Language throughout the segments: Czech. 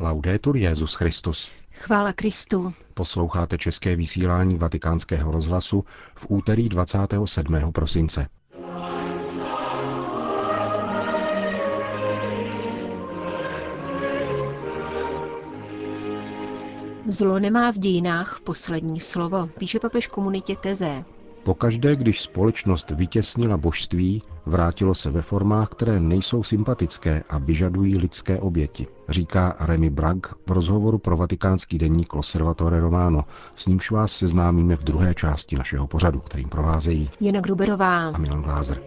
Laudetur Jezus Christus. Chvála Kristu. Posloucháte české vysílání Vatikánského rozhlasu v úterý 27. prosince. Zlo nemá v dějinách poslední slovo, píše papež komunitě Teze. Pokaždé, když společnost vytěsnila božství, vrátilo se ve formách, které nejsou sympatické a vyžadují lidské oběti, říká Remy Bragg v rozhovoru pro vatikánský denník Loservatore Romano, s nímž vás seznámíme v druhé části našeho pořadu, kterým provázejí Jana Gruberová a Milan Glázer.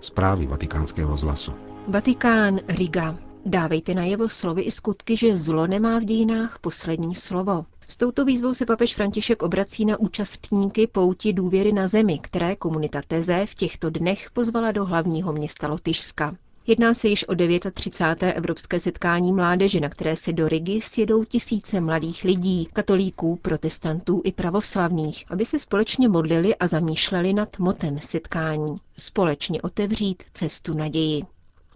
Zprávy vatikánského rozhlasu. Vatikán, Riga. Dávejte najevo slovy i skutky, že zlo nemá v dějinách poslední slovo. S touto výzvou se papež František obrací na účastníky pouti důvěry na zemi, které komunita Teze v těchto dnech pozvala do hlavního města Lotyšska. Jedná se již o 39. evropské setkání mládeže, na které se do Rigi sjedou tisíce mladých lidí, katolíků, protestantů i pravoslavných, aby se společně modlili a zamýšleli nad motem setkání. Společně otevřít cestu naději.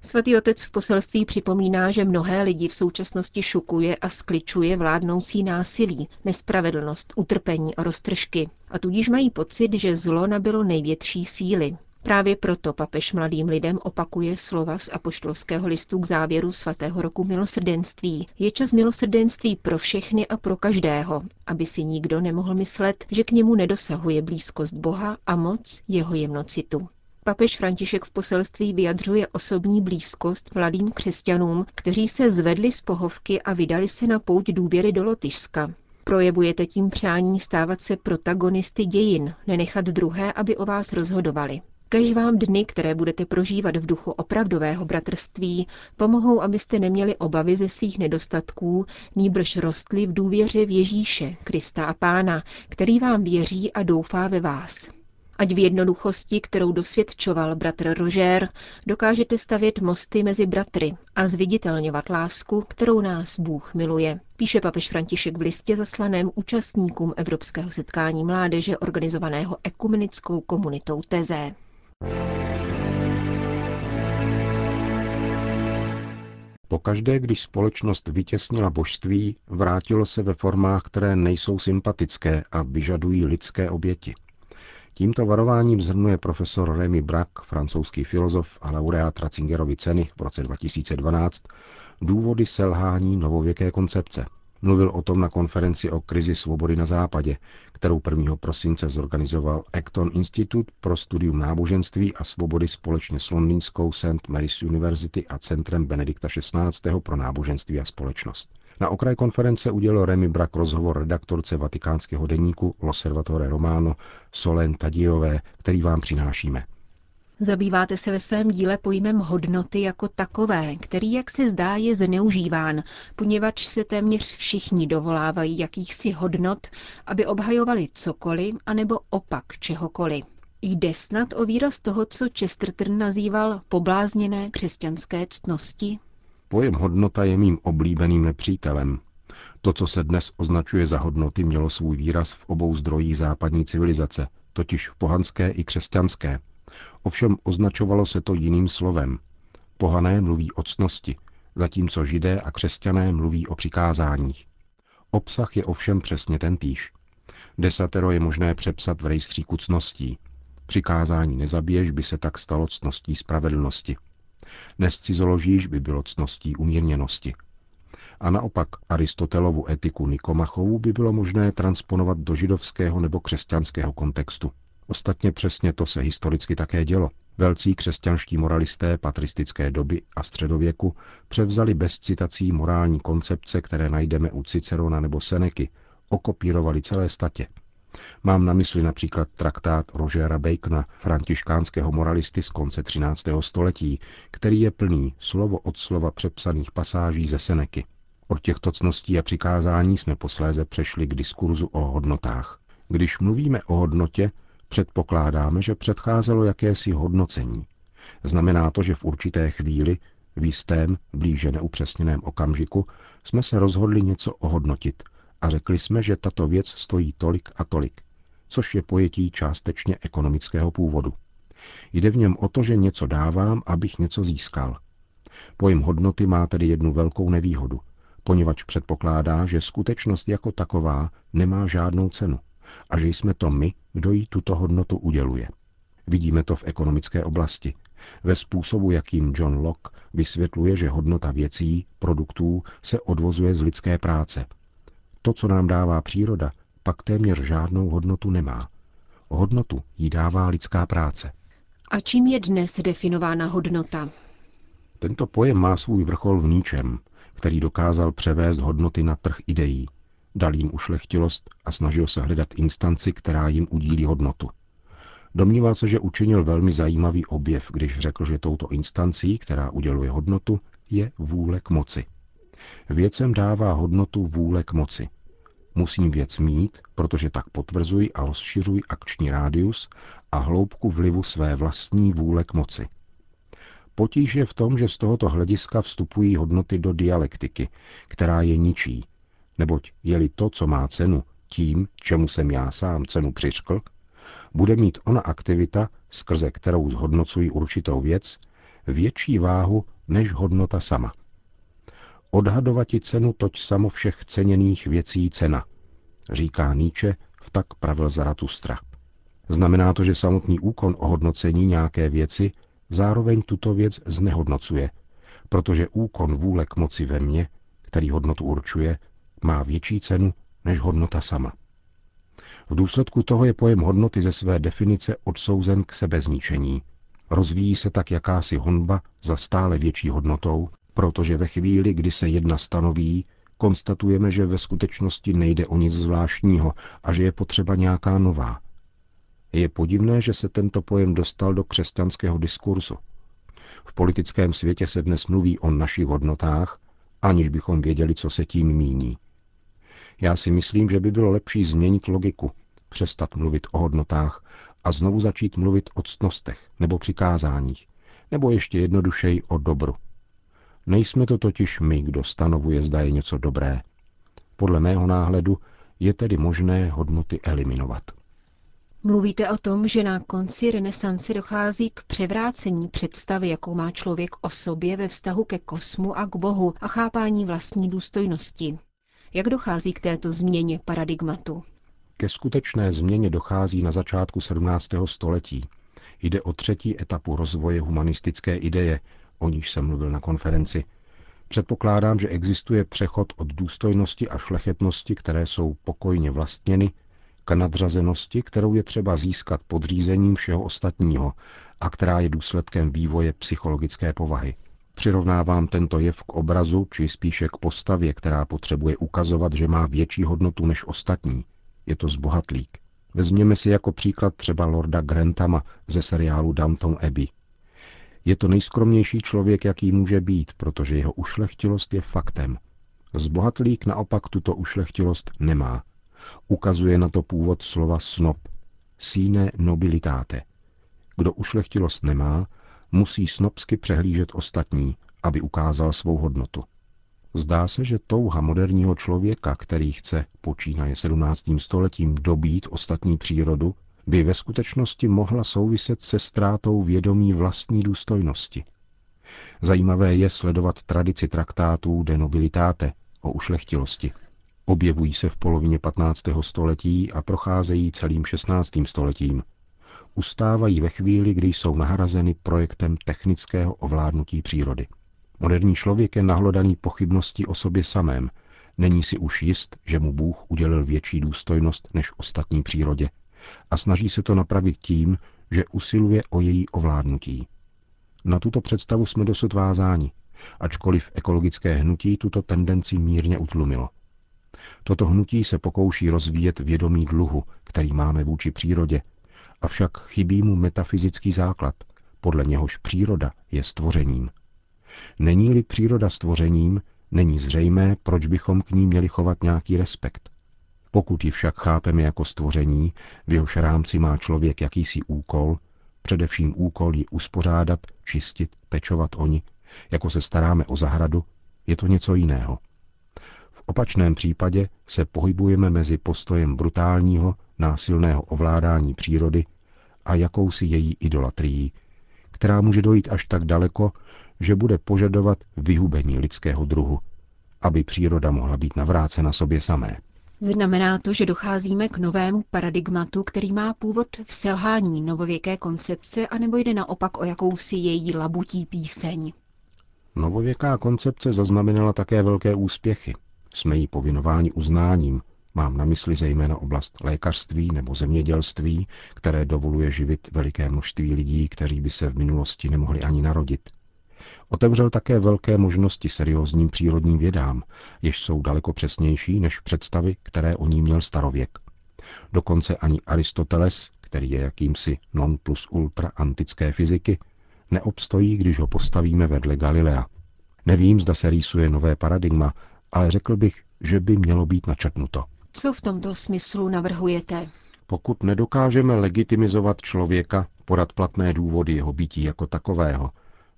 Svatý otec v poselství připomíná, že mnohé lidi v současnosti šukuje a skličuje vládnoucí násilí, nespravedlnost, utrpení a roztržky. A tudíž mají pocit, že zlo nabilo největší síly. Právě proto papež mladým lidem opakuje slova z apoštolského listu k závěru svatého roku milosrdenství. Je čas milosrdenství pro všechny a pro každého, aby si nikdo nemohl myslet, že k němu nedosahuje blízkost Boha a moc jeho jemnocitu. Papež František v poselství vyjadřuje osobní blízkost mladým křesťanům, kteří se zvedli z pohovky a vydali se na pouť důvěry do Lotyšska. Projevujete tím přání stávat se protagonisty dějin, nenechat druhé, aby o vás rozhodovali. Kež vám dny, které budete prožívat v duchu opravdového bratrství, pomohou, abyste neměli obavy ze svých nedostatků, nýbrž rostli v důvěře v Ježíše, Krista a Pána, který vám věří a doufá ve vás. Ať v jednoduchosti, kterou dosvědčoval bratr Roger, dokážete stavět mosty mezi bratry a zviditelňovat lásku, kterou nás Bůh miluje. Píše papež František v listě zaslaném účastníkům Evropského setkání mládeže organizovaného ekumenickou komunitou Teze. Pokaždé, když společnost vytěsnila božství, vrátilo se ve formách, které nejsou sympatické a vyžadují lidské oběti. Tímto varováním zhrnuje profesor Remy Brack, francouzský filozof a laureát Ratzingerovy ceny v roce 2012, důvody selhání novověké koncepce. Mluvil o tom na konferenci o krizi svobody na západě, kterou 1. prosince zorganizoval Acton Institute pro studium náboženství a svobody společně s londýnskou St. Mary's University a Centrem Benedikta XVI. pro náboženství a společnost. Na okraj konference udělal Remy Brak rozhovor redaktorce vatikánského deníku L'Osservatore Romano Solen Tadiové, který vám přinášíme. Zabýváte se ve svém díle pojmem hodnoty jako takové, který, jak se zdá, je zneužíván, poněvadž se téměř všichni dovolávají jakýchsi hodnot, aby obhajovali cokoliv, anebo opak čehokoliv. Jde snad o výraz toho, co Chesterton nazýval poblázněné křesťanské ctnosti? Pojem hodnota je mým oblíbeným nepřítelem. To, co se dnes označuje za hodnoty, mělo svůj výraz v obou zdrojích západní civilizace, totiž v pohanské i křesťanské. Ovšem označovalo se to jiným slovem. Pohané mluví o ctnosti, zatímco židé a křesťané mluví o přikázáních. Obsah je ovšem přesně ten týž. Desatero je možné přepsat v rejstříku cností. Přikázání nezabiješ by se tak stalo ctností spravedlnosti. Nescizoložíš by bylo cností umírněnosti. A naopak Aristotelovu etiku Nikomachovu by bylo možné transponovat do židovského nebo křesťanského kontextu. Ostatně přesně to se historicky také dělo. Velcí křesťanští moralisté patristické doby a středověku převzali bez citací morální koncepce, které najdeme u Cicerona nebo Seneky, okopírovali celé statě. Mám na mysli například traktát Rogera Bacona, františkánského moralisty z konce 13. století, který je plný slovo od slova přepsaných pasáží ze Seneky. Od těchto cností a přikázání jsme posléze přešli k diskurzu o hodnotách. Když mluvíme o hodnotě, předpokládáme, že předcházelo jakési hodnocení. Znamená to, že v určité chvíli, v jistém, blíže neupřesněném okamžiku, jsme se rozhodli něco ohodnotit a řekli jsme, že tato věc stojí tolik a tolik. což je pojetí částečně ekonomického původu. Jde v něm o to, že něco dávám, abych něco získal. Pojem hodnoty má tedy jednu velkou nevýhodu, poněvadž předpokládá, že skutečnost jako taková nemá žádnou cenu a že jsme to my, kdo jí tuto hodnotu uděluje. Vidíme to v ekonomické oblasti, ve způsobu, jakým John Locke vysvětluje, že hodnota věcí, produktů se odvozuje z lidské práce. To, co nám dává příroda, pak téměř žádnou hodnotu nemá. Hodnotu jí dává lidská práce. A čím je dnes definována hodnota? Tento pojem má svůj vrchol v ničem, který dokázal převést hodnoty na trh ideí. Dal jim ušlechtilost a snažil se hledat instanci, která jim udílí hodnotu. Domníval se, že učinil velmi zajímavý objev, když řekl, že touto instancí, která uděluje hodnotu, je vůle k moci. Věcem dává hodnotu vůle k moci. Musím věc mít, protože tak potvrzuji a rozšiřuji akční rádius a hloubku vlivu své vlastní vůle k moci. Potíž je v tom, že z tohoto hlediska vstupují hodnoty do dialektiky, která je ničí, neboť je-li to, co má cenu, tím, čemu jsem já sám cenu přiškl, bude mít ona aktivita, skrze kterou zhodnocují určitou věc, větší váhu než hodnota sama. Odhadovati cenu toť samo všech ceněných věcí cena, říká Nietzsche v tak pravil Zaratustra. Znamená to, že samotný úkon o hodnocení nějaké věci zároveň tuto věc znehodnocuje, protože úkon vůle k moci ve mně, který hodnotu určuje, má větší cenu než hodnota sama. V důsledku toho je pojem hodnoty ze své definice odsouzen k sebezničení. Rozvíjí se tak jakási honba za stále větší hodnotou, protože ve chvíli, kdy se jedna stanoví, konstatujeme, že ve skutečnosti nejde o nic zvláštního a že je potřeba nějaká nová. Je podivné, že se tento pojem dostal do křesťanského diskurzu. V politickém světě se dnes mluví o našich hodnotách, aniž bychom věděli, co se tím míní. Já si myslím, že by bylo lepší změnit logiku, přestat mluvit o hodnotách a znovu začít mluvit o ctnostech nebo přikázáních, nebo ještě jednodušeji o dobru. Nejsme to totiž my, kdo stanovuje, zda je něco dobré. Podle mého náhledu je tedy možné hodnoty eliminovat. Mluvíte o tom, že na konci renesance dochází k převrácení představy, jakou má člověk o sobě ve vztahu ke kosmu a k Bohu a chápání vlastní důstojnosti. Jak dochází k této změně paradigmatu? Ke skutečné změně dochází na začátku 17. století. Jde o třetí etapu rozvoje humanistické ideje, o níž jsem mluvil na konferenci. Předpokládám, že existuje přechod od důstojnosti a šlechetnosti, které jsou pokojně vlastněny, k nadřazenosti, kterou je třeba získat podřízením všeho ostatního a která je důsledkem vývoje psychologické povahy. Přirovnávám tento jev k obrazu, či spíše k postavě, která potřebuje ukazovat, že má větší hodnotu než ostatní. Je to zbohatlík. Vezměme si jako příklad třeba Lorda Grantama ze seriálu Downton Abbey. Je to nejskromnější člověk, jaký může být, protože jeho ušlechtilost je faktem. Zbohatlík naopak tuto ušlechtilost nemá. Ukazuje na to původ slova snob, sine nobilitate. Kdo ušlechtilost nemá, musí snobsky přehlížet ostatní, aby ukázal svou hodnotu. Zdá se, že touha moderního člověka, který chce, počínaje 17. stoletím, dobít ostatní přírodu, by ve skutečnosti mohla souviset se ztrátou vědomí vlastní důstojnosti. Zajímavé je sledovat tradici traktátů de nobilitate o ušlechtilosti. Objevují se v polovině 15. století a procházejí celým 16. stoletím, ustávají ve chvíli, kdy jsou nahrazeny projektem technického ovládnutí přírody. Moderní člověk je nahlodaný pochybností o sobě samém, není si už jist, že mu Bůh udělil větší důstojnost než ostatní přírodě a snaží se to napravit tím, že usiluje o její ovládnutí. Na tuto představu jsme dosud vázáni, ačkoliv ekologické hnutí tuto tendenci mírně utlumilo. Toto hnutí se pokouší rozvíjet vědomí dluhu, který máme vůči přírodě avšak chybí mu metafyzický základ, podle něhož příroda je stvořením. Není-li příroda stvořením, není zřejmé, proč bychom k ní měli chovat nějaký respekt. Pokud ji však chápeme jako stvoření, v jehož rámci má člověk jakýsi úkol, především úkol ji uspořádat, čistit, pečovat o ní, jako se staráme o zahradu, je to něco jiného. V opačném případě se pohybujeme mezi postojem brutálního, násilného ovládání přírody a jakousi její idolatrií, která může dojít až tak daleko, že bude požadovat vyhubení lidského druhu, aby příroda mohla být navrácena sobě samé. Znamená to, že docházíme k novému paradigmatu, který má původ v selhání novověké koncepce, anebo jde naopak o jakousi její labutí píseň? Novověká koncepce zaznamenala také velké úspěchy. Jsme jí povinováni uznáním. Mám na mysli zejména oblast lékařství nebo zemědělství, které dovoluje živit veliké množství lidí, kteří by se v minulosti nemohli ani narodit. Otevřel také velké možnosti seriózním přírodním vědám, jež jsou daleko přesnější než představy, které o ní měl starověk. Dokonce ani Aristoteles, který je jakýmsi non plus ultra antické fyziky, neobstojí, když ho postavíme vedle Galilea. Nevím, zda se rýsuje nové paradigma, ale řekl bych, že by mělo být načetnuto. Co v tomto smyslu navrhujete? Pokud nedokážeme legitimizovat člověka, podat platné důvody jeho bytí jako takového,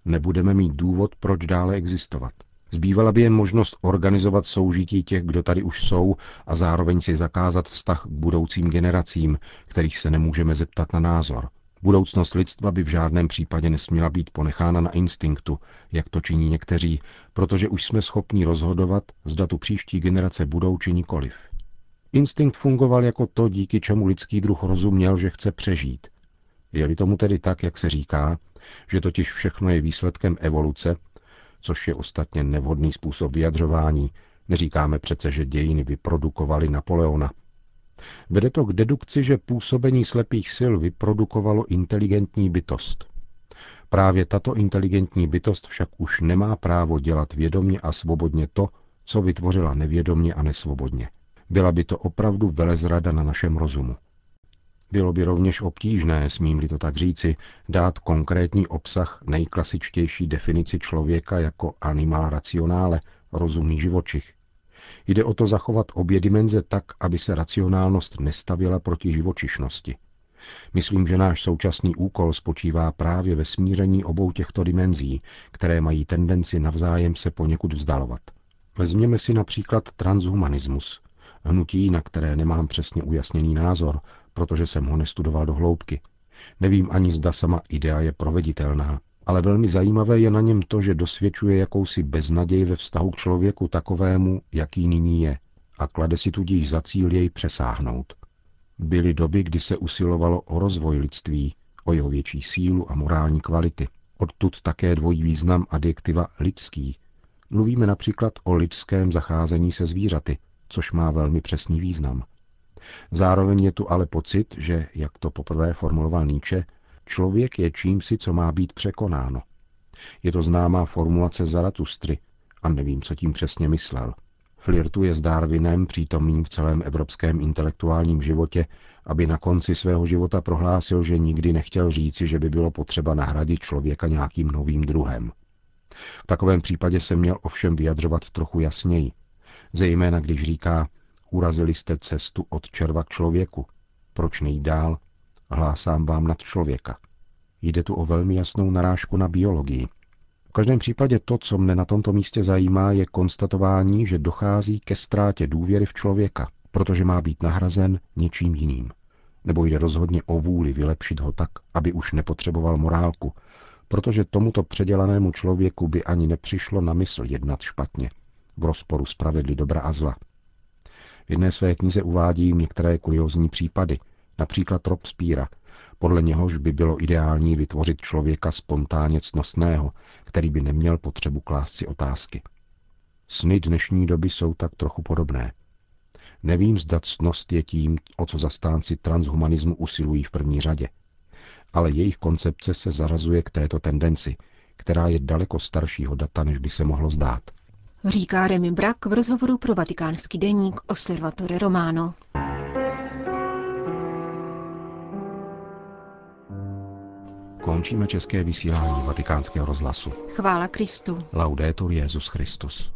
nebudeme mít důvod, proč dále existovat. Zbývala by jen možnost organizovat soužití těch, kdo tady už jsou, a zároveň si zakázat vztah k budoucím generacím, kterých se nemůžeme zeptat na názor. Budoucnost lidstva by v žádném případě nesměla být ponechána na instinktu, jak to činí někteří, protože už jsme schopni rozhodovat, zda tu příští generace budou či nikoliv. Instinkt fungoval jako to, díky čemu lidský druh rozuměl, že chce přežít. Je-li tomu tedy tak, jak se říká, že totiž všechno je výsledkem evoluce, což je ostatně nevhodný způsob vyjadřování, neříkáme přece, že dějiny vyprodukovaly Napoleona – Vede to k dedukci, že působení slepých sil vyprodukovalo inteligentní bytost. Právě tato inteligentní bytost však už nemá právo dělat vědomně a svobodně to, co vytvořila nevědomně a nesvobodně. Byla by to opravdu velezrada na našem rozumu. Bylo by rovněž obtížné, smím-li to tak říci, dát konkrétní obsah nejklasičtější definici člověka jako animal racionále, rozumný živočich, Jde o to zachovat obě dimenze tak, aby se racionálnost nestavila proti živočišnosti. Myslím, že náš současný úkol spočívá právě ve smíření obou těchto dimenzí, které mají tendenci navzájem se poněkud vzdalovat. Vezměme si například transhumanismus, hnutí, na které nemám přesně ujasněný názor, protože jsem ho nestudoval do hloubky. Nevím ani zda sama idea je proveditelná, ale velmi zajímavé je na něm to, že dosvědčuje jakousi beznaděj ve vztahu k člověku takovému, jaký nyní je, a klade si tudíž za cíl jej přesáhnout. Byly doby, kdy se usilovalo o rozvoj lidství, o jeho větší sílu a morální kvality. Odtud také dvojí význam adjektiva lidský. Mluvíme například o lidském zacházení se zvířaty, což má velmi přesný význam. Zároveň je tu ale pocit, že, jak to poprvé formuloval Nietzsche, Člověk je čímsi, co má být překonáno. Je to známá formulace Zaratustry a nevím, co tím přesně myslel. Flirtuje s Darwinem, přítomným v celém evropském intelektuálním životě, aby na konci svého života prohlásil, že nikdy nechtěl říci, že by bylo potřeba nahradit člověka nějakým novým druhem. V takovém případě se měl ovšem vyjadřovat trochu jasněji, zejména když říká, urazili jste cestu od červa k člověku, proč nejít dál, hlásám vám nad člověka. Jde tu o velmi jasnou narážku na biologii. V každém případě to, co mne na tomto místě zajímá, je konstatování, že dochází ke ztrátě důvěry v člověka, protože má být nahrazen něčím jiným. Nebo jde rozhodně o vůli vylepšit ho tak, aby už nepotřeboval morálku, protože tomuto předělanému člověku by ani nepřišlo na mysl jednat špatně, v rozporu s pravidly dobra a zla. V jedné své knize uvádím některé kuriozní případy, například Robespíra, podle něhož by bylo ideální vytvořit člověka spontánně cnostného, který by neměl potřebu klást si otázky. Sny dnešní doby jsou tak trochu podobné. Nevím, zda cnost je tím, o co zastánci transhumanismu usilují v první řadě. Ale jejich koncepce se zarazuje k této tendenci, která je daleko staršího data, než by se mohlo zdát. Říká Remy Brak v rozhovoru pro vatikánský deník Osservatore Romano. Končíme české vysílání vatikánského rozhlasu. Chvála Kristu. Laudetur Jezus Christus.